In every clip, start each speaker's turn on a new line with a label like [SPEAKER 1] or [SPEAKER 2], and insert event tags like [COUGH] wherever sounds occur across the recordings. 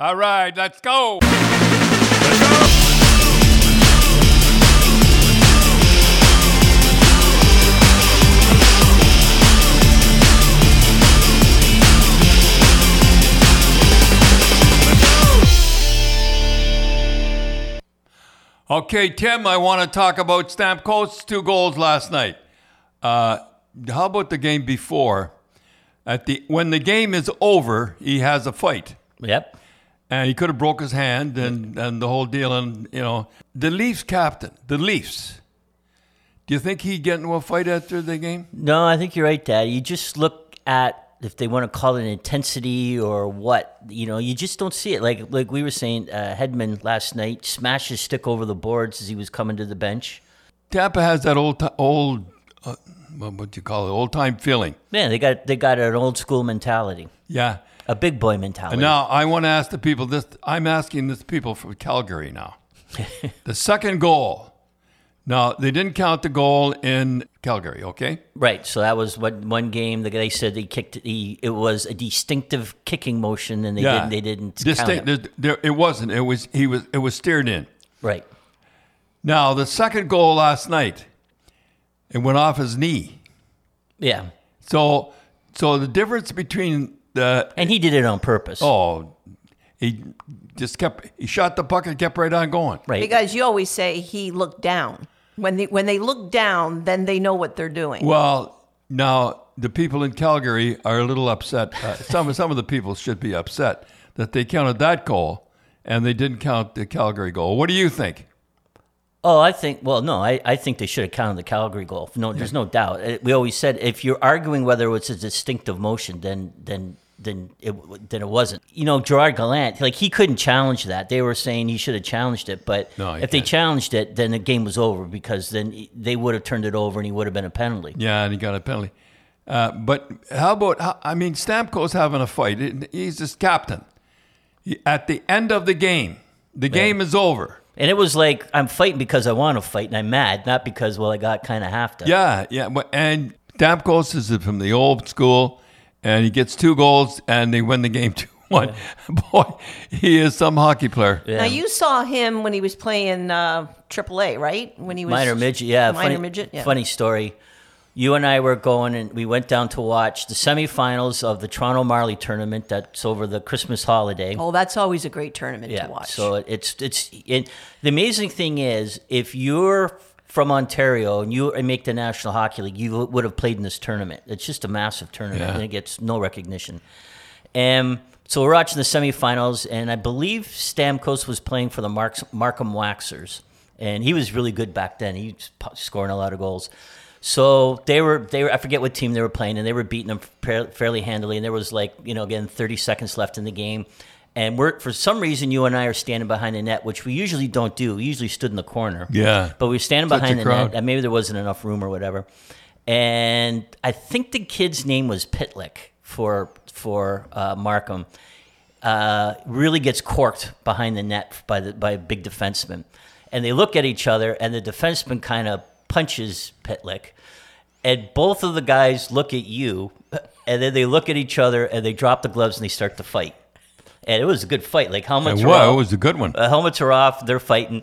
[SPEAKER 1] All right, let's go. Let's go. Okay, Tim, I want to talk about Stamp Stamkos' two goals last night. Uh, how about the game before? At the when the game is over, he has a fight,
[SPEAKER 2] Yep.
[SPEAKER 1] And he could have broke his hand and, and the whole deal. And you know, the Leafs captain, the Leafs. Do you think he'd get into a fight after the game?
[SPEAKER 2] No, I think you're right, Dad. You just look at if they want to call it intensity or what. You know, you just don't see it. Like like we were saying, uh, Hedman last night smashed his stick over the boards as he was coming to the bench.
[SPEAKER 1] Tampa has that old old uh, what do you call it? Old time feeling.
[SPEAKER 2] Man, they got they got an old school mentality,
[SPEAKER 1] Yeah.
[SPEAKER 2] A big boy mentality.
[SPEAKER 1] And now I want to ask the people this. I'm asking this people from Calgary now. [LAUGHS] the second goal. Now they didn't count the goal in Calgary. Okay.
[SPEAKER 2] Right. So that was what one game. The they said they kicked. He, it was a distinctive kicking motion, and they
[SPEAKER 1] Yeah.
[SPEAKER 2] didn't. They didn't. count
[SPEAKER 1] Distinct.
[SPEAKER 2] it.
[SPEAKER 1] There, it wasn't. It was. He was. It was steered in.
[SPEAKER 2] Right.
[SPEAKER 1] Now the second goal last night, it went off his knee.
[SPEAKER 2] Yeah.
[SPEAKER 1] So, so the difference between the
[SPEAKER 2] And he did it on purpose.
[SPEAKER 1] oh, he just kept. He shot the puck and kept right on going.
[SPEAKER 2] right.
[SPEAKER 3] Because you always say he looked down. When they when they look down, then they know what they're doing.
[SPEAKER 1] Well, now the people in Calgary are a little upset. Uh, some [LAUGHS] some of the people should be upset that they counted that goal and they didn't count the Calgary goal. What do you think?
[SPEAKER 2] Oh, I think. Well, no, I, I think they should have counted the Calgary goal. No, there's no doubt. Uh, We always said if you're arguing whether it was a distinctive motion, then then then it then it wasn't. You know, Gerard Gallant, like he couldn't challenge that. They were saying he should have challenged it, but
[SPEAKER 1] No,
[SPEAKER 2] if they
[SPEAKER 1] can't.
[SPEAKER 2] challenged it, then the game was over because then they would have turned it over and he would have been a penalty.
[SPEAKER 1] Yeah, and he got a penalty. Uh, but how about? I mean, Stamkos having a fight. He's his captain. At the end of the game, the game is over.
[SPEAKER 2] And it was like I'm fighting because I want to fight and I'm mad, not because well I got kind of half to.
[SPEAKER 1] Yeah, yeah. And Stamkos is from the old school, and he gets two goals, and they win the game [LAUGHS] two one. Boy, he is some hockey player.
[SPEAKER 2] Yeah.
[SPEAKER 3] Now you saw him when he was playing uh, AAA, right? When he was
[SPEAKER 2] minor midget, yeah,
[SPEAKER 3] minor
[SPEAKER 2] funny,
[SPEAKER 3] midget. Yeah.
[SPEAKER 2] Funny story. You and I were going, and we went down to watch the semifinals of the Toronto Marley tournament. That's over the Christmas holiday.
[SPEAKER 3] Oh, that's always a great tournament
[SPEAKER 2] yeah.
[SPEAKER 3] to watch.
[SPEAKER 2] So it's it's it, the amazing thing is if you're from Ontario and you make the National Hockey League, you would have played in this tournament. It's just a massive tournament,
[SPEAKER 1] Yeah.
[SPEAKER 2] and it gets no recognition. And so we're watching the semifinals, and I believe Stamkos was playing for the Marks, Markham Waxers, and he was really good back then. He was scoring a lot of goals. So they were they were I forget what team they were playing, and they were beating them fairly handily. And there was like you know again 30 seconds left in the game, and we're for some reason you and I are standing behind the net, which we usually don't do. We usually stood in the corner.
[SPEAKER 1] Yeah.
[SPEAKER 2] But we were standing
[SPEAKER 1] Such
[SPEAKER 2] behind the
[SPEAKER 1] crowd.
[SPEAKER 2] net, and maybe there wasn't enough room or whatever. And I think the kid's name was Pitlick for for uh, Markham. Uh, really gets corked behind the net by the by a big defenseman, and they look at each other, and the defenseman kind of punches Pitlick, and both of the guys look at you, and then they look at each other, and they drop the gloves and they start to fight. And it was a good fight. Like helmets
[SPEAKER 1] And
[SPEAKER 2] are off.
[SPEAKER 1] it was a good one.
[SPEAKER 2] Uh, helmets are off. They're fighting.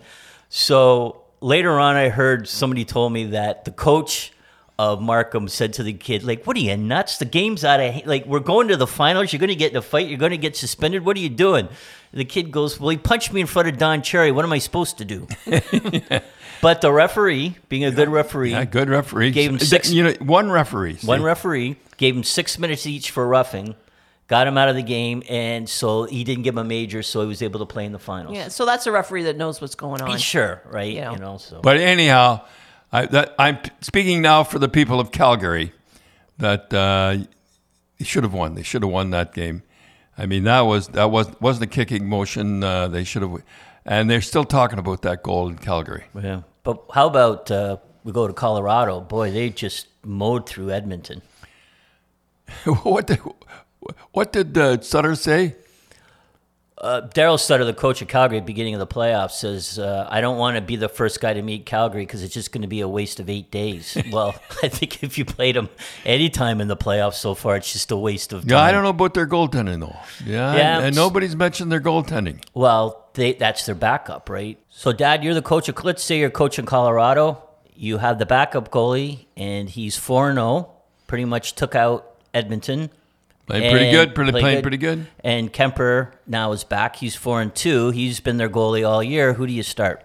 [SPEAKER 2] So later on, I heard somebody told me that the coach of Markham said to the kid, "Like, what are you nuts? The game's out of like we're going to the finals. You're going to get in a fight. You're going to get suspended. What are you doing?" The kid goes, "Well, he punched me in front of Don Cherry. What am I supposed to do?" [LAUGHS] [LAUGHS] But the referee, being a good referee,
[SPEAKER 1] Yeah, good referee.
[SPEAKER 2] Gave him six-
[SPEAKER 1] You know, one referee. see?
[SPEAKER 2] one referee gave him six minutes each for roughing, got him out of the game, and so he didn't give him a major, so he was able to play in the finals.
[SPEAKER 3] yeah, so that's a referee that knows what's going on.
[SPEAKER 2] Sure, right?
[SPEAKER 3] You know.
[SPEAKER 2] You know, so
[SPEAKER 1] But anyhow, I, that, I'm speaking now for the people of Calgary that uh, they should have won. They should have won that game. I mean, that was that was wasn't a kicking motion. Uh, they should have, and they're still talking about that goal in Calgary.
[SPEAKER 2] yeah. But how about uh, we go to Colorado? Boy, they just mowed through Edmonton. [LAUGHS]
[SPEAKER 1] what did what did uh, Sutter say?
[SPEAKER 2] Uh, Darryl Sutter, the coach of Calgary at the beginning of the playoffs, says, uh, I don't want to be the first guy to meet Calgary because it's just going to be a waste of eight days. [LAUGHS] well, [LAUGHS] I think if you played them any time in the playoffs so far, it's just a waste of time.
[SPEAKER 1] Yeah, I don't know about their goaltending though. Yeah,
[SPEAKER 2] Yeah,
[SPEAKER 1] and, and nobody's mentioned their goaltending.
[SPEAKER 2] Well, they, that's their backup, right? So, Dad, you're the coach of, let's say you're coaching Colorado. You have the backup goalie, and he's 4 0, pretty much took out Edmonton.
[SPEAKER 1] Playing pretty good. Pretty,
[SPEAKER 2] played
[SPEAKER 1] playing
[SPEAKER 2] good.
[SPEAKER 1] pretty good.
[SPEAKER 2] And Kuemper now is back. He's 4 and 2. He's been their goalie all year. Who do you start?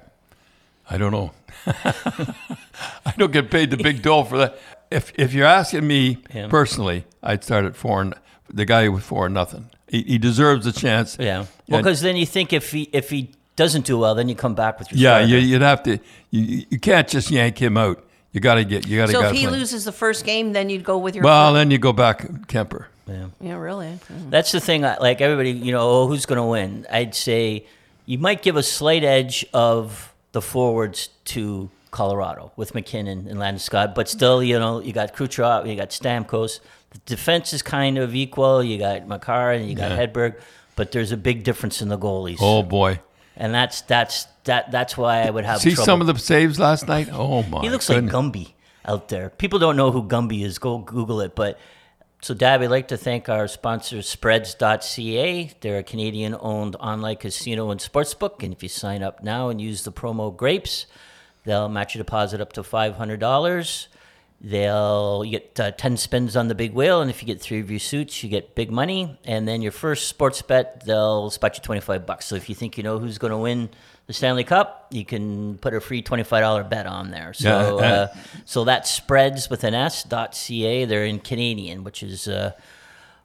[SPEAKER 1] I don't know. [LAUGHS] I don't get paid the big dough for that. If if you're asking me
[SPEAKER 2] Yeah.
[SPEAKER 1] personally, I'd start at four. And, the guy with four and nothing. He, he deserves a chance.
[SPEAKER 2] Yeah. Well, because then you think if he if he doesn't do well, then you come back with your
[SPEAKER 1] yeah,
[SPEAKER 2] starter.
[SPEAKER 1] you, you'd have to. You, you can't just yank him out. You got to get. You got to.
[SPEAKER 3] So if he loses the first game, then you'd go with your.
[SPEAKER 1] well,
[SPEAKER 3] first-
[SPEAKER 1] then you go back Kuemper.
[SPEAKER 3] Yeah, Yeah, really. Mm.
[SPEAKER 2] That's the thing. Like everybody, you know, oh, who's going to win? I'd say you might give a slight edge of the forwards to Colorado with MacKinnon and Landeskog, but still, you know, you got Kucherov, you got Stamkos. The defense is kind of equal. You got Makar and you got
[SPEAKER 1] Yeah.
[SPEAKER 2] Hedberg, but there's a big difference in the goalies,
[SPEAKER 1] Oh boy,
[SPEAKER 2] and that's that's that that's why I would have
[SPEAKER 1] see
[SPEAKER 2] trouble.
[SPEAKER 1] some of the saves last night. Oh my,
[SPEAKER 2] He looks
[SPEAKER 1] goodness.
[SPEAKER 2] like Gumby out there. People don't know who Gumby is. Go Google it. But so, Dad, we'd like to thank our sponsor, Spreads.ca. They're a Canadian owned online casino and sportsbook. And if you sign up now and use the promo GRAPES, they'll match your deposit up to $500. They'll get uh, 10 spins on the big wheel. And if you get three of your suits, you get big money. And then your first sports bet, they'll spot you 25 bucks. So if you think you know who's going to win the Stanley Cup, you can put a free $25 bet on there. So,
[SPEAKER 1] Yeah,
[SPEAKER 2] uh, so that spreads with an S dot ca. They're in Canadian, which is uh,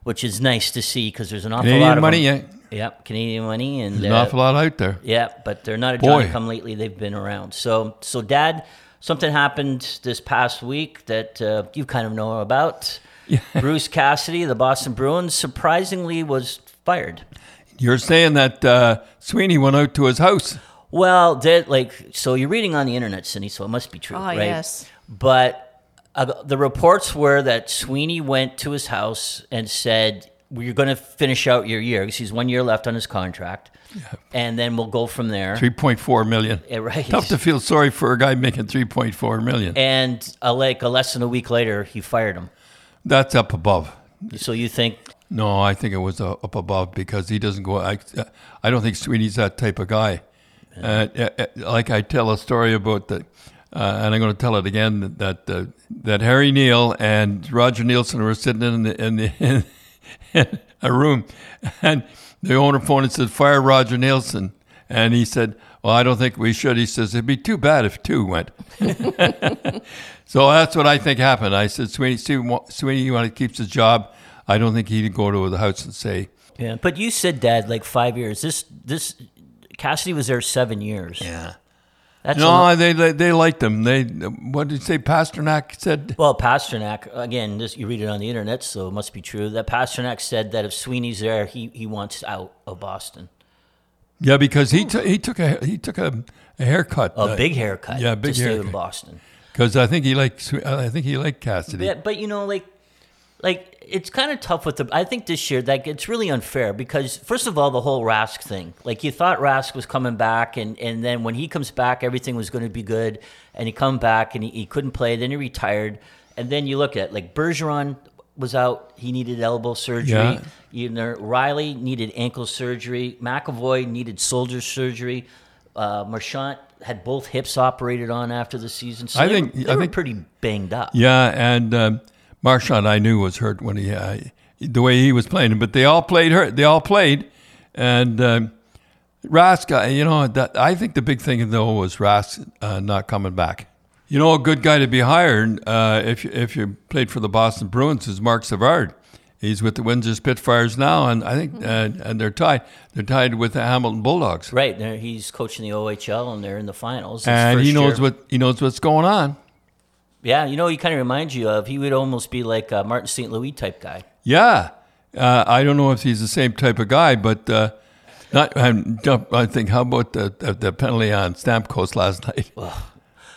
[SPEAKER 2] which is nice to see because there's an awful
[SPEAKER 1] Canadian
[SPEAKER 2] lot of
[SPEAKER 1] money.
[SPEAKER 2] them.
[SPEAKER 1] Yeah,
[SPEAKER 2] Yep, Canadian money, and
[SPEAKER 1] there's an
[SPEAKER 2] uh,
[SPEAKER 1] awful lot out there.
[SPEAKER 2] yeah, but they're not a
[SPEAKER 1] Boy.
[SPEAKER 2] Johnny come lately. They've been around. So, so Dad, something happened this past week that uh, you kind of know about. [LAUGHS] Bruce Cassidy, the Boston Bruins, surprisingly was fired.
[SPEAKER 1] You're saying that uh, Sweeney went out to his house.
[SPEAKER 2] Well, that like so you're reading on the internet, Cindy, so it must be true,
[SPEAKER 3] Ah,
[SPEAKER 2] right?
[SPEAKER 3] yes.
[SPEAKER 2] But uh, the reports were that Sweeney went to his house and said, "We're going to finish out your year because he's one year left on his contract, and then we'll go from there."
[SPEAKER 1] Three point four million.
[SPEAKER 2] Yeah, right.
[SPEAKER 1] Tough to feel sorry for a guy making three point four million.
[SPEAKER 2] And uh, like a less than a week later, he fired him.
[SPEAKER 1] That's up above.
[SPEAKER 2] So you think,
[SPEAKER 1] No, I think it was uh, up above because he doesn't go. I, I don't think Sweeney's that type of guy. Uh, uh, uh, like I tell a story about the, uh, and I'm going to tell it again that uh, that Harry Neale and Roger Neilson were sitting in the in the [LAUGHS] in, a room, and the owner phoned and said, "Fire Roger Neilson," and he said, "Well, I don't think we should." He says, "It'd be too bad if two went." [LAUGHS] so that's what I think happened. I said, "Sweeney, Sweeney, Sweeney when he keeps his job, I don't think he'd go to the house and say."
[SPEAKER 2] yeah. But you said, Dad, like five years. This this Cassidy was there seven years.
[SPEAKER 1] Yeah.
[SPEAKER 2] That's
[SPEAKER 1] No,
[SPEAKER 2] lo-
[SPEAKER 1] they they, they liked him. They what did you say? Pastrnak said.
[SPEAKER 2] Well, Pastrnak, again, this, you read it on the internet, so it must be true. That Pastrnak said that if Sweeney's there, he, he wants out of Boston.
[SPEAKER 1] Yeah, because he took he took a he took a, a haircut.
[SPEAKER 2] A big haircut.
[SPEAKER 1] yeah, big
[SPEAKER 2] to stay in
[SPEAKER 1] haircut.
[SPEAKER 2] Boston.
[SPEAKER 1] Because I think he liked I think he liked Cassidy.
[SPEAKER 2] Yeah, but you know, like, like it's kind of tough with the. I think this year, like, it's really unfair because first of all, the whole Rask thing. Like, you thought Rask was coming back, and and then when he comes back, everything was going to be good, and he come back and he, he couldn't play. Then he retired, and then you look at like Bergeron was out. He needed elbow surgery.
[SPEAKER 1] Yeah.
[SPEAKER 2] You know, Riley needed ankle surgery. McAvoy needed shoulder surgery. Uh, Marchand had both hips operated on after the season. So
[SPEAKER 1] I
[SPEAKER 2] they
[SPEAKER 1] think-
[SPEAKER 2] were, they
[SPEAKER 1] I
[SPEAKER 2] were
[SPEAKER 1] think-
[SPEAKER 2] pretty banged up.
[SPEAKER 1] Yeah, and um, Marchand I knew was hurt when he uh, the way he was playing, but they all played hurt. They all played, and um, Rask. uh, You know, that, I think the big thing though was Rask uh, not coming back. You know, a good guy to be hired uh, if you- if you played for the Boston Bruins is Marc Savard. He's with the Windsor Spitfires now, and I think uh, and they're tied. They're tied with the Hamilton Bulldogs,
[SPEAKER 2] Right, he's coaching the OHL, and they're in the finals.
[SPEAKER 1] And he knows
[SPEAKER 2] year.
[SPEAKER 1] what he knows what's going on.
[SPEAKER 2] Yeah, you know, he kind of reminds you of. He would almost be like a Martin St. Louis type guy.
[SPEAKER 1] Yeah, uh, I don't know if he's the same type of guy, but uh, not. I'm, I think how about the, the penalty on Stamkos last [LAUGHS] night?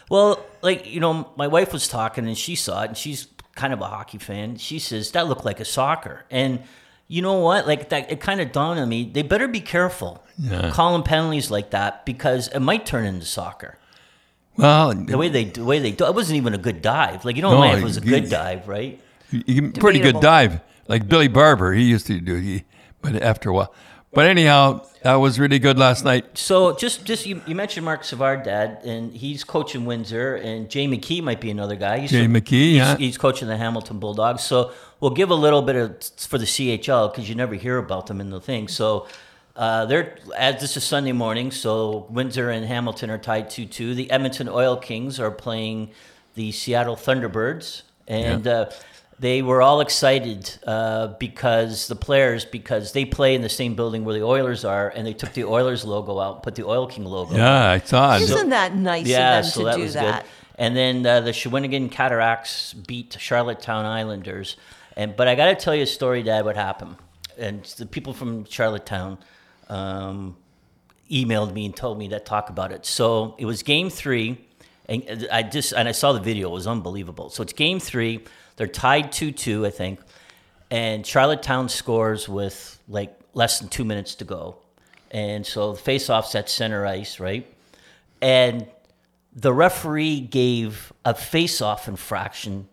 [SPEAKER 2] Well, like you know, my wife was talking, and she saw it, and she's kind of a hockey fan. She says that looked like a soccer, and you know what? Like that, it kind of dawned on me. They better be careful
[SPEAKER 1] Yeah.
[SPEAKER 2] calling penalties like that because it might turn into soccer.
[SPEAKER 1] Well,
[SPEAKER 2] The way they, the way they do, it wasn't even a good dive. Like you don't
[SPEAKER 1] No,
[SPEAKER 2] it was a good dive, right?
[SPEAKER 1] you- you- pretty good dive, like Billy Barber. He used to do. He, but after a while, but anyhow, that was really good last night.
[SPEAKER 2] So just, just you, you mentioned Marc Savard, Dad, and he's coaching Windsor, and Jay McKee might be another guy. He's
[SPEAKER 1] Jay McKee,
[SPEAKER 2] he's,
[SPEAKER 1] yeah.
[SPEAKER 2] he's coaching the Hamilton Bulldogs. So we'll give a little bit of for the CHL because you never hear about them in the thing. So uh, they're as this is Sunday morning, so Windsor and Hamilton are tied two two. The Edmonton Oil Kings are playing the Seattle Thunderbirds, and. Uh, they were all excited uh, because the players because they play in the same building where the Oilers are, and they took the Oilers logo out, and put the Oil King logo.
[SPEAKER 1] Yeah, I saw it.
[SPEAKER 3] Isn't that nice
[SPEAKER 2] Yeah,
[SPEAKER 3] of them
[SPEAKER 2] so
[SPEAKER 3] to
[SPEAKER 2] that
[SPEAKER 3] do
[SPEAKER 2] was
[SPEAKER 3] that?
[SPEAKER 2] good. And then uh, the Shawinigan Cataracts beat Charlottetown Islanders. And but I got to tell you a story, Dad. What happened? And the people from Charlottetown um, emailed me and told me that talk about it. So it was Game Three, and I just and I saw the video. It was unbelievable. So it's Game Three. They're tied two two, I think, and Charlottetown scores with like less than two minutes to go, and so the face-offs at center ice, right? And the referee gave a face-off infraction.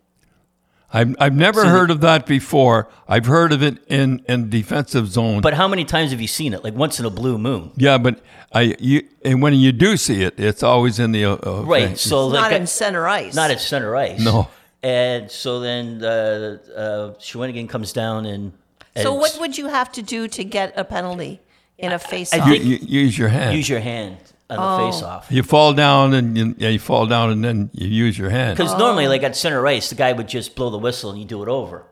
[SPEAKER 1] I've, I've never
[SPEAKER 2] So the-
[SPEAKER 1] heard of that before. I've heard of it in, in defensive zone.
[SPEAKER 2] But how many times have you seen it? Like once in a blue moon,
[SPEAKER 1] yeah, but I you and when you do see it, it's always in the uh, uh,
[SPEAKER 2] right?
[SPEAKER 1] thing.
[SPEAKER 2] So
[SPEAKER 3] Not
[SPEAKER 2] like,
[SPEAKER 3] in center ice.
[SPEAKER 2] not at center ice.
[SPEAKER 1] No.
[SPEAKER 2] And so then uh, uh, Shawinigan comes down and.
[SPEAKER 3] So what would you have to do to get a penalty in a face-off?
[SPEAKER 1] you, you use your hand.
[SPEAKER 2] use your hand on the
[SPEAKER 3] Oh.
[SPEAKER 2] face-off?
[SPEAKER 1] you fall down and you, yeah, you fall down and then you use your hand.
[SPEAKER 2] Because normally, like at center ice, the guy would just blow the whistle and you do it over.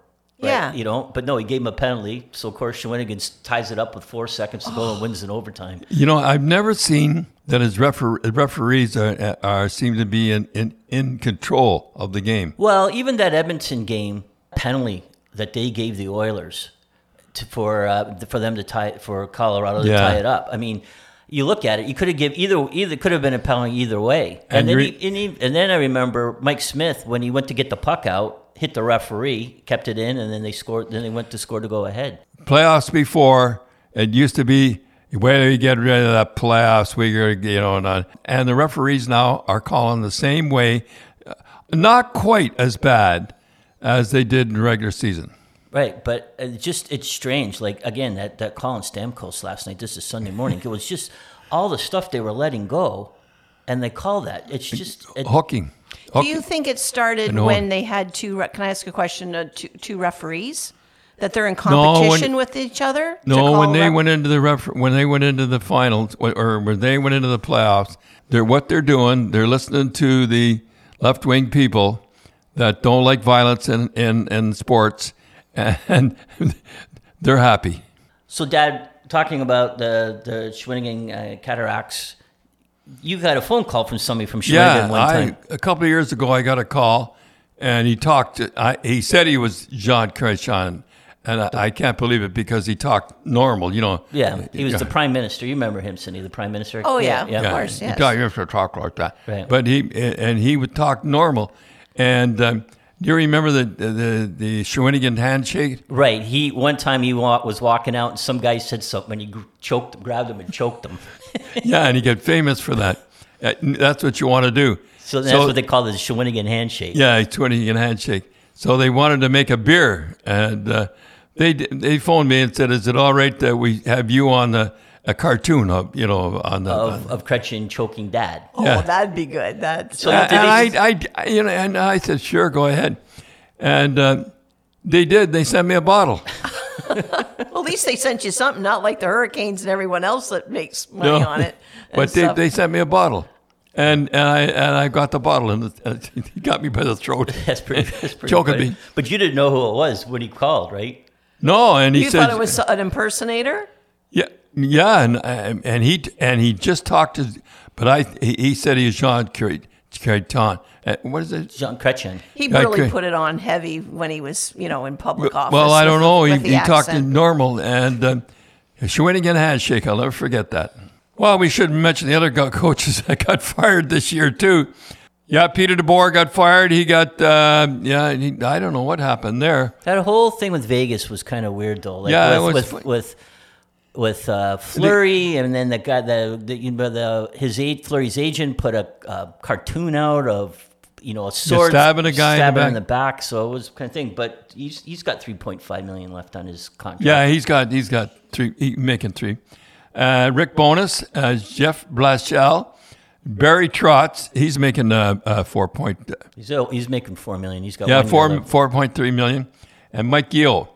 [SPEAKER 2] right?
[SPEAKER 3] Yeah.
[SPEAKER 2] You know, but no, he gave him a penalty. So, of course, Shawinigan ties it up with four seconds to go and wins in overtime.
[SPEAKER 1] You know, I've never seen that as refer- referees are, are seem to be in, in, in control of the game.
[SPEAKER 2] Well, even that Edmonton game penalty that they gave the Oilers to, for uh, for them to tie for Colorado to
[SPEAKER 1] Yeah.
[SPEAKER 2] tie it up. I mean, you look at it, you could have give either either could have been a penalty either way.
[SPEAKER 1] And
[SPEAKER 2] And, then he, and, he, and then I remember Mike Smith when he went to get the puck out, hit the referee, kept it in, and then they scored. Then they went to score to go ahead.
[SPEAKER 1] Playoffs before, it used to be whether you get rid of that playoffs, we you know, not, and the referees now are calling the same way, not quite as bad as they did in regular season.
[SPEAKER 2] Right, but it just it's strange. Like again, that that Colin Stamkos last night. This is Sunday morning. It was just all the stuff they were letting go, and they call that. It's just it,
[SPEAKER 1] Hooking.
[SPEAKER 3] Do you think it started
[SPEAKER 1] know.
[SPEAKER 3] when they had two? Re- can I ask a question? Uh, two, two referees that they're in
[SPEAKER 1] No, when-
[SPEAKER 3] competition with each other.
[SPEAKER 1] No, when they
[SPEAKER 3] ref-
[SPEAKER 1] went into the ref- when they went into the finals or- or when they went into the playoffs, they're what they're doing. They're listening to the left wing people that don't like violence in, in, in sports, [LAUGHS] and they're happy.
[SPEAKER 2] So, Dad, talking about the the Shawinigan uh, Cataracts, you got a phone call from somebody from Shawinigan
[SPEAKER 1] Yeah,
[SPEAKER 2] one
[SPEAKER 1] I,
[SPEAKER 2] time.
[SPEAKER 1] a couple of years ago, I got a call, and he talked. I, he said he was Jean Chrétien, and I, I can't believe it because he talked normal. You know.
[SPEAKER 2] Yeah, he was the prime minister. You remember him, Cindy, the prime minister?
[SPEAKER 3] Oh, yeah.
[SPEAKER 2] yeah.
[SPEAKER 3] Of course,
[SPEAKER 1] he
[SPEAKER 3] yes.
[SPEAKER 1] talk- He used to talk like that.
[SPEAKER 2] Right.
[SPEAKER 1] But he and he would talk normal. And um, do you remember the the the Shawinigan handshake?
[SPEAKER 2] Right. He one time he wa- was walking out, and some guy said something, and he gr- choked, grabbed him, and choked him. [LAUGHS]
[SPEAKER 1] yeah, and he got famous for that. Uh, That's what you want to do.
[SPEAKER 2] So that's what they call the Shawinigan handshake.
[SPEAKER 1] Yeah, Shawinigan handshake. So they wanted to make a beer, and uh, they they phoned me and said, "Is it all right that we have you on the a cartoon of you know on the?"
[SPEAKER 2] Of, of Chrétien choking dad.
[SPEAKER 3] Oh,
[SPEAKER 1] Yeah.
[SPEAKER 3] that'd be good. That's
[SPEAKER 2] So
[SPEAKER 1] and I, I, I, you know, and I said, "Sure, go ahead." And uh, they did. They sent me a bottle. [LAUGHS]
[SPEAKER 3] well, at least they sent you something, not like the Hurricanes and everyone else that makes money
[SPEAKER 1] No.
[SPEAKER 3] on it. [LAUGHS]
[SPEAKER 1] but they,
[SPEAKER 3] stuff.
[SPEAKER 1] they sent me a bottle, and and I and I got the bottle, and he got me by the throat. [LAUGHS]
[SPEAKER 2] That's pretty. That's pretty
[SPEAKER 1] Choking
[SPEAKER 2] funny.
[SPEAKER 1] me.
[SPEAKER 2] But you didn't know who it was when he called, right?
[SPEAKER 1] No, and he
[SPEAKER 3] you
[SPEAKER 1] said,
[SPEAKER 3] thought it was an impersonator?
[SPEAKER 1] "Yeah, yeah," and uh, and he and he just talked to, but I he, he said he was Jean Chrétien. Uh, What is it?
[SPEAKER 2] Jean Chrétien.
[SPEAKER 3] He really
[SPEAKER 1] could-
[SPEAKER 3] put it on heavy when he was, you know, in public office.
[SPEAKER 1] Well, I don't
[SPEAKER 3] with-
[SPEAKER 1] know. He,
[SPEAKER 3] with the
[SPEAKER 1] he talked
[SPEAKER 3] accent.
[SPEAKER 1] in normal, and um, Shawinigan handshake. I'll never forget that. Well, we shouldn't mention the other go- coaches that got [LAUGHS] fired this year too. Yeah, Peter DeBoer got fired. He got, uh, yeah, he, I don't know what happened there.
[SPEAKER 2] That whole thing with Vegas was kind of weird, though. Like
[SPEAKER 1] Yeah, it
[SPEAKER 2] with,
[SPEAKER 1] was
[SPEAKER 2] with with with uh, Fleury, and then the guy, the, the you know the his aid, Fleury's agent put a, uh cartoon out of you know a sword
[SPEAKER 1] stabbing a guy in the
[SPEAKER 2] stabbing
[SPEAKER 1] back.
[SPEAKER 2] in the back. So it was kind of thing. But he's he's got three point five million left on his contract.
[SPEAKER 1] Yeah, he's got he's got three, he, making three. Uh, Rick Bowness, uh, Jeff Blashill, Barry Trotz, he's making uh, uh, four point,
[SPEAKER 2] he's oh, he's making four million. He's got
[SPEAKER 1] yeah, four four point three million, and Mike Gill,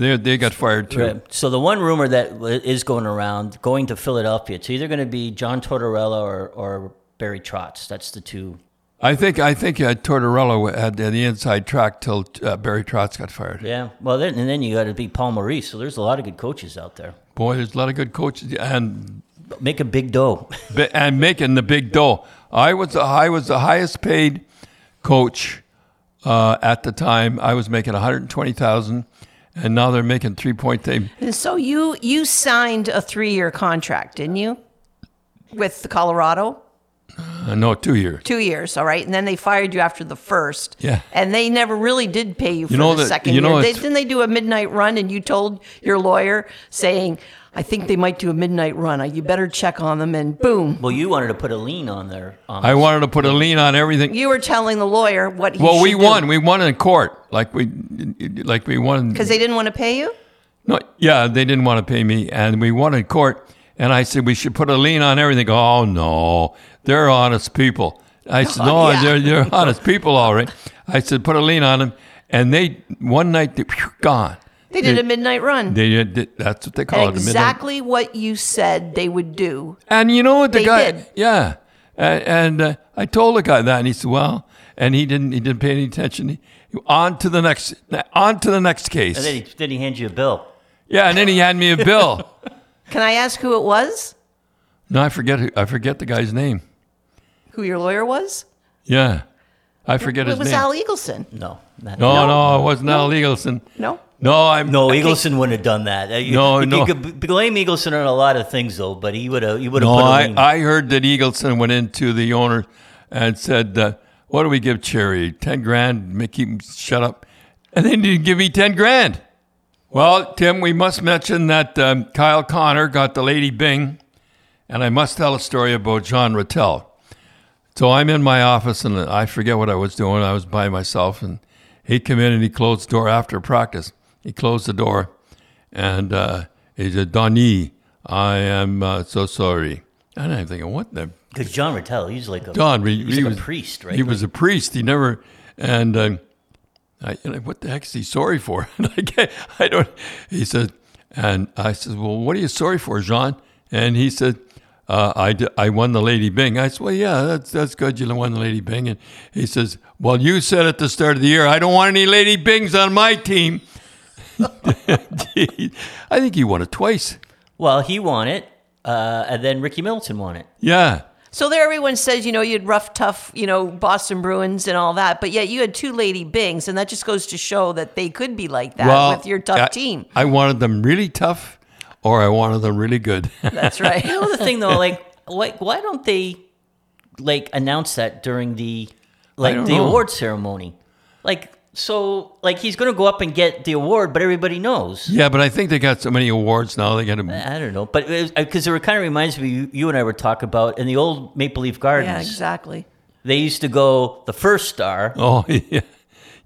[SPEAKER 1] they they got fired too.
[SPEAKER 2] Right. So the one rumor that is going around, going to Philadelphia, it's either going to be John Tortorella or, or Barry Trotz. That's the two.
[SPEAKER 1] I think I think uh, Tortorella had the inside track till uh, Barry Trotz got fired.
[SPEAKER 2] Yeah. Well, then, and then you got to be Paul Maurice. So there's a lot of good coaches out there.
[SPEAKER 1] Boy, there's a lot of good coaches and
[SPEAKER 2] Make a big dough. [LAUGHS]
[SPEAKER 1] and making the big dough. I was the, I was the highest paid coach uh, at the time. I was making one hundred twenty thousand, and now they're making three point
[SPEAKER 3] so you you signed a three year contract, didn't you? With the Colorado?
[SPEAKER 1] Uh, no, two years.
[SPEAKER 3] Two years, all right. And then they fired you after the first.
[SPEAKER 1] Yeah.
[SPEAKER 3] And they never really did pay you for
[SPEAKER 1] know
[SPEAKER 3] the
[SPEAKER 1] that-
[SPEAKER 3] second
[SPEAKER 1] you know
[SPEAKER 3] year. They,
[SPEAKER 1] it's-
[SPEAKER 3] didn't they do a midnight run and you told your lawyer saying, I think they might do a midnight run. Uh, You better check on them and boom.
[SPEAKER 2] well, you wanted to put a lien on there. Um,
[SPEAKER 1] I wanted to put a lien on everything.
[SPEAKER 3] You were telling the lawyer what he
[SPEAKER 1] Well, we
[SPEAKER 3] should do.
[SPEAKER 1] won. We won in court. Like we, like we won.
[SPEAKER 3] Because they didn't want to pay you?
[SPEAKER 1] No, yeah, they didn't want to pay me, and we won in court. And I said we should put a lien on everything. Oh no, they're honest people. I said no,
[SPEAKER 3] Oh, [LAUGHS] yeah.
[SPEAKER 1] they're they're honest people, all right. I said put a lien on them, and they one night they phew, gone.
[SPEAKER 3] They did a midnight run.
[SPEAKER 1] They did. That's what they call it.
[SPEAKER 3] exactly what you said they would do.
[SPEAKER 1] And you know what the
[SPEAKER 3] They
[SPEAKER 1] guy?
[SPEAKER 3] did.
[SPEAKER 1] Yeah, and, and uh, I told the guy that, and he said, "Well," and he didn't. He didn't pay any attention. He, on to the next. On to the next case.
[SPEAKER 2] and then he, then he hands you a bill.
[SPEAKER 1] yeah, and then he handed me a bill. [LAUGHS]
[SPEAKER 3] Can I ask who it was?
[SPEAKER 1] no, I forget. Who, I forget the guy's name.
[SPEAKER 3] Who your lawyer was?
[SPEAKER 1] Yeah, I forget
[SPEAKER 3] It
[SPEAKER 1] his name.
[SPEAKER 3] It was
[SPEAKER 1] name.
[SPEAKER 3] Al Eagleson.
[SPEAKER 2] No. Not
[SPEAKER 1] no, no, it wasn't Al Eagleson.
[SPEAKER 3] No?
[SPEAKER 1] No, I'm
[SPEAKER 2] No, Eagleson wouldn't have done that. You,
[SPEAKER 1] No,
[SPEAKER 2] you,
[SPEAKER 1] no.
[SPEAKER 2] You could blame Eagleson on a lot of things, though, but he would have. He would have
[SPEAKER 1] No,
[SPEAKER 2] put a
[SPEAKER 1] I. I heard that Eagleson went into the owner and said, uh, "What do we give Cherry? Ten grand? Make him shut up." And then he give me ten grand. Well, Tim, we must mention that um, Kyle Connor got the Lady Byng, and I must tell a story about Jean Ratelle. So I'm in my office, and I forget what I was doing. I was by myself, and he came in and he closed the door after practice. He closed the door, and uh, he said, "Donnie, I am uh, so sorry." And I'm thinking, "What the
[SPEAKER 2] Because Jean Ratelle, he's like a,
[SPEAKER 1] Don? He,
[SPEAKER 2] he's
[SPEAKER 1] he
[SPEAKER 2] like
[SPEAKER 1] was
[SPEAKER 2] a priest, right?
[SPEAKER 1] He was a priest. He never and." Um, I, you know, what the heck is he sorry for? [LAUGHS] I, I don't. He said, and I said, well, what are you sorry for, Jean? And he said, uh, I, d- I won the Lady Byng. I said, well, yeah, that's that's good. You won the Lady Byng. And he says, well, you said at the start of the year, I don't want any Lady Byngs on my team. [LAUGHS] I think he won it twice.
[SPEAKER 2] well, he won it, uh, and then Ricky Middleton won it.
[SPEAKER 1] Yeah.
[SPEAKER 3] So there everyone says, you know, you had rough, tough, you know, Boston Bruins and all that, but yet you had two Lady Byngs, and that just goes to show that they could be like that
[SPEAKER 1] well,
[SPEAKER 3] with your tough
[SPEAKER 1] I,
[SPEAKER 3] team.
[SPEAKER 1] I wanted them really tough, or I wanted them really good. [LAUGHS]
[SPEAKER 3] That's right.
[SPEAKER 2] You know the thing though, like, like why don't they like announce that during the like the
[SPEAKER 1] know.
[SPEAKER 2] award ceremony? Like, so like he's gonna go up and get the award, but everybody knows.
[SPEAKER 1] yeah, but I think they got so many awards now. They got to.
[SPEAKER 2] I don't know, but because it, kind of reminds me, you, you and I were talking about in the old Maple Leaf Gardens.
[SPEAKER 3] yeah, exactly.
[SPEAKER 2] They used to go the first star.
[SPEAKER 1] Oh [LAUGHS] yeah,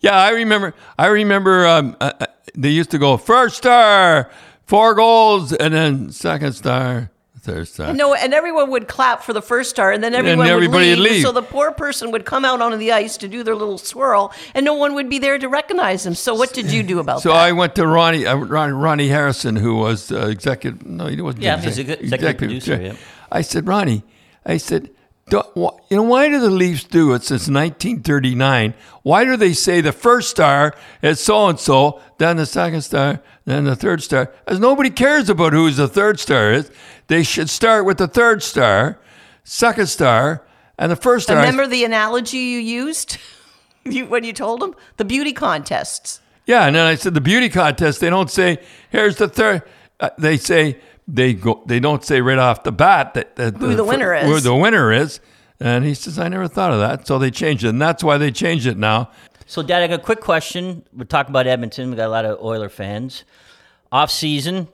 [SPEAKER 1] yeah. I remember. I remember. Um, uh, uh, they used to go first star, four goals, and then second star, third star.
[SPEAKER 3] No, and everyone would clap for the first star, and then everyone
[SPEAKER 1] everybody
[SPEAKER 3] would
[SPEAKER 1] would
[SPEAKER 3] leave,
[SPEAKER 1] leave.
[SPEAKER 3] So the poor person would come out onto the ice to do their little swirl, and no one would be there to recognize them. So what did you do about
[SPEAKER 1] So
[SPEAKER 3] that?
[SPEAKER 1] So I went to Ronnie uh, Ron, Ronnie Harrison, who was uh, executive. No, he wasn't.
[SPEAKER 2] Yeah, he's a good executive producer, yeah.
[SPEAKER 1] I said, Ronnie, I said, "Do- you know, why do the Leafs do it since 1939? Why do they say the first star is so and so, then the second star, then the third star? As nobody cares about who the third star is. They should start with the third star, second star, and the first star.
[SPEAKER 3] Remember the analogy you used [LAUGHS] you, when you told them the beauty contests.
[SPEAKER 1] Yeah, and then I said the beauty contest. They don't say here's the third. Uh, they say they go. They don't say right off the bat that, that
[SPEAKER 3] Who the winner is.
[SPEAKER 1] Who the winner is. And he says, I never thought of that. So they changed it. And that's why they changed it now.
[SPEAKER 2] So, Dad, I got a quick question. We're talking about Edmonton. We got a lot of Oiler fans. Off season,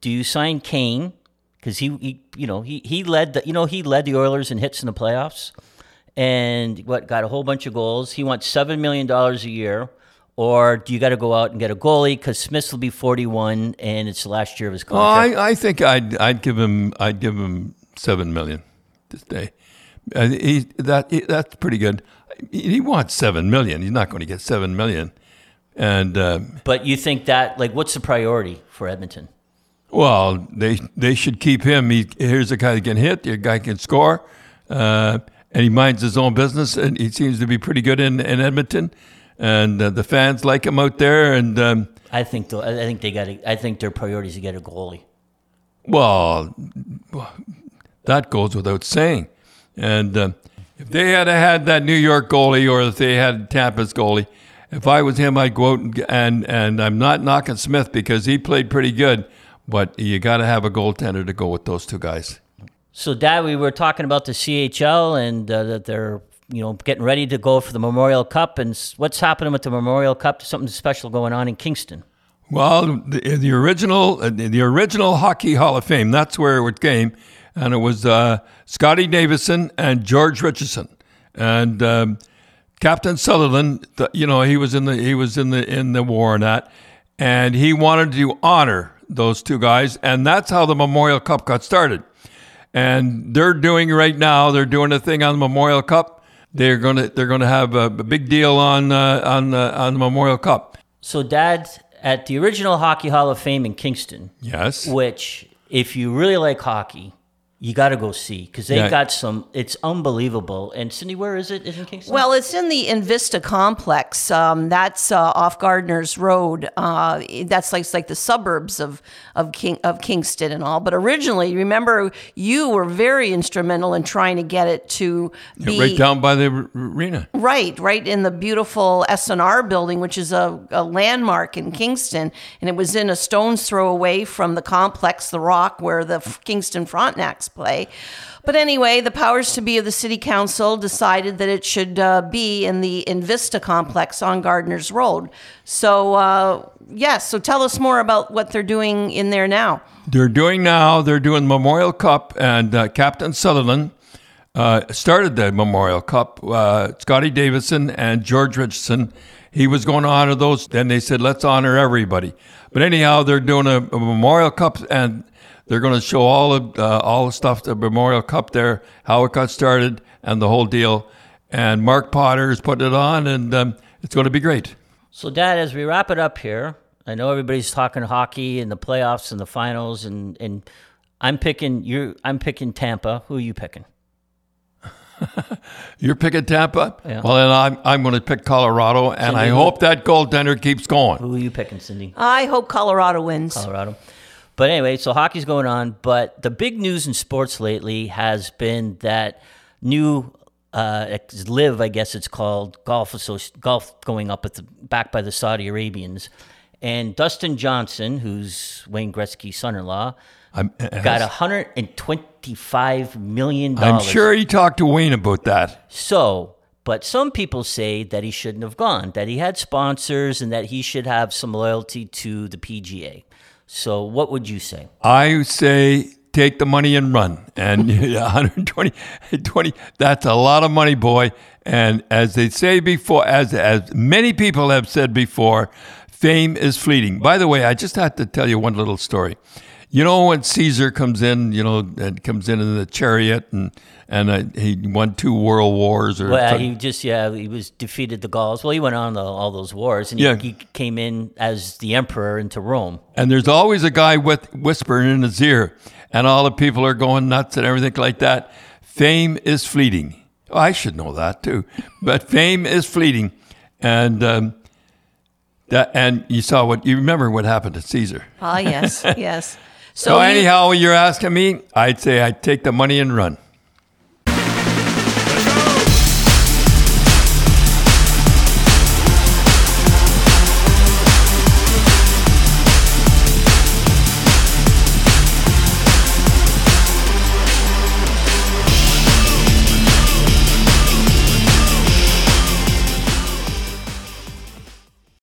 [SPEAKER 2] do you sign Kane? Because he, he, you know, he, he led the, you know, he led the Oilers in hits in the playoffs, and what got a whole bunch of goals. He wants seven million dollars a year, or do you got to go out and get a goalie? Because Smith will be forty-one, and it's the last year of his
[SPEAKER 1] Well,
[SPEAKER 2] contract.
[SPEAKER 1] I, I think I'd I'd give him I'd give him seven million this day. Uh, he, that he, that's pretty good. He, he wants seven million. He's not going to get seven million. And uh,
[SPEAKER 2] but you think that, like, what's the priority for Edmonton?
[SPEAKER 1] well, they they should keep him. He, here's a guy that can hit. A guy can score, uh, and he minds his own business. And he seems to be pretty good in, in Edmonton. And uh, the fans like him out there. And um,
[SPEAKER 2] I think, I I think they got. I think their priority is to get a goalie.
[SPEAKER 1] Well, that goes without saying. And uh, if they had had that New York goalie or if they had Tampa's goalie, if I was him, I'd go out and and, and I'm not knocking Smith because he played pretty good, but you got to have a goaltender to go with those two guys.
[SPEAKER 2] So, Dad, we were talking about the CHL and uh, that they're you know getting ready to go for the Memorial Cup. And what's happening with the Memorial Cup? Something special going on in Kingston.
[SPEAKER 1] Well, the, the original uh, the original Hockey Hall of Fame, that's where it came, and it was uh, Scotty Davidson and George Richardson, and um, Captain Sutherland. The, you know, he was in the he was in the in the war and that, and he wanted to honor those two guys, and that's how the Memorial Cup got started. And they're doing right now. They're doing a thing on the Memorial Cup. They're gonna they're gonna have a, a big deal on uh, on the on the Memorial Cup.
[SPEAKER 2] So, Dad, at the original Hockey Hall of Fame in Kingston,
[SPEAKER 1] Yes.
[SPEAKER 2] which if you really like hockey, you got to go see because they
[SPEAKER 1] Yeah.
[SPEAKER 2] got some. It's unbelievable. And Cindy, where is it? Is it in Kingston?
[SPEAKER 3] Well, it's in the Invista complex. Um, that's uh, off Gardner's Road. Uh, that's like it's like the suburbs of of King of Kingston and all. But originally, remember, you were very instrumental in trying to get it to be
[SPEAKER 1] right down by the arena.
[SPEAKER 3] Right, right in the beautiful SNR building, which is a, a landmark in Kingston. And it was in a stone's throw away from the complex, The Rock, where the Kingston Frontenacs play. But anyway, the powers to be of the city council decided that it should uh, be in the Invista complex on Gardner's Road. So, uh, yes, so tell us more about what they're doing in there now.
[SPEAKER 1] They're doing now. They're doing Memorial Cup, and uh, Captain Sutherland uh, started the Memorial Cup. Uh, Scotty Davidson and George Richardson. He was going to honor those. Then they said, "Let's honor everybody." But anyhow, they're doing a, a Memorial Cup, and they're going to show all of uh, all the stuff the Memorial Cup there, how it got started, and the whole deal. And Mark Potter is putting it on, and um, it's going to be great.
[SPEAKER 2] So, Dad, as we wrap it up here, I know everybody's talking hockey and the playoffs and the finals, and, and I'm picking you. I'm picking Tampa. Who are you picking? [LAUGHS]
[SPEAKER 1] You're picking Tampa.
[SPEAKER 2] Yeah.
[SPEAKER 1] Well, then I'm I'm going to pick Colorado, and I hope that goaltender keeps going.
[SPEAKER 2] Who are you picking, Cindy?
[SPEAKER 3] I hope Colorado wins.
[SPEAKER 2] Colorado. But anyway, so hockey's going on. But the big news in sports lately has been that new uh, LIV, I guess it's called golf golf going up at the back by the Saudi Arabians, and Dustin Johnson, who's Wayne Gretzky's son-in-law,
[SPEAKER 1] I'm,
[SPEAKER 2] got 125 million
[SPEAKER 1] I'm sure he talked to Wayne about that.
[SPEAKER 2] So, but some people say that he shouldn't have gone, that he had sponsors and that he should have some loyalty to the PGA. So, what would you say?
[SPEAKER 1] I say take the money and run. And [LAUGHS] 120, 20, that's a lot of money, boy. And as they say before, as as many people have said before, fame is fleeting. By the way, I just have to tell you one little story. You know when Caesar comes in, you know, and comes in in the chariot, and and uh, he won two world wars, or
[SPEAKER 2] Well, he just yeah, he was defeated the Gauls. Well, he went on the, all those wars, and he,
[SPEAKER 1] Yeah.
[SPEAKER 2] he came in as the emperor into Rome.
[SPEAKER 1] And there's always a guy with whispering in his ear, and all the people are going nuts and everything like that. Fame is fleeting. Oh, I should know that too, but fame is fleeting, and um, that and you saw what you remember what happened to Caesar.
[SPEAKER 3] Ah, yes, [LAUGHS] yes.
[SPEAKER 1] So,
[SPEAKER 3] you-
[SPEAKER 1] anyhow, you're asking me, I'd say I'd take the money and run.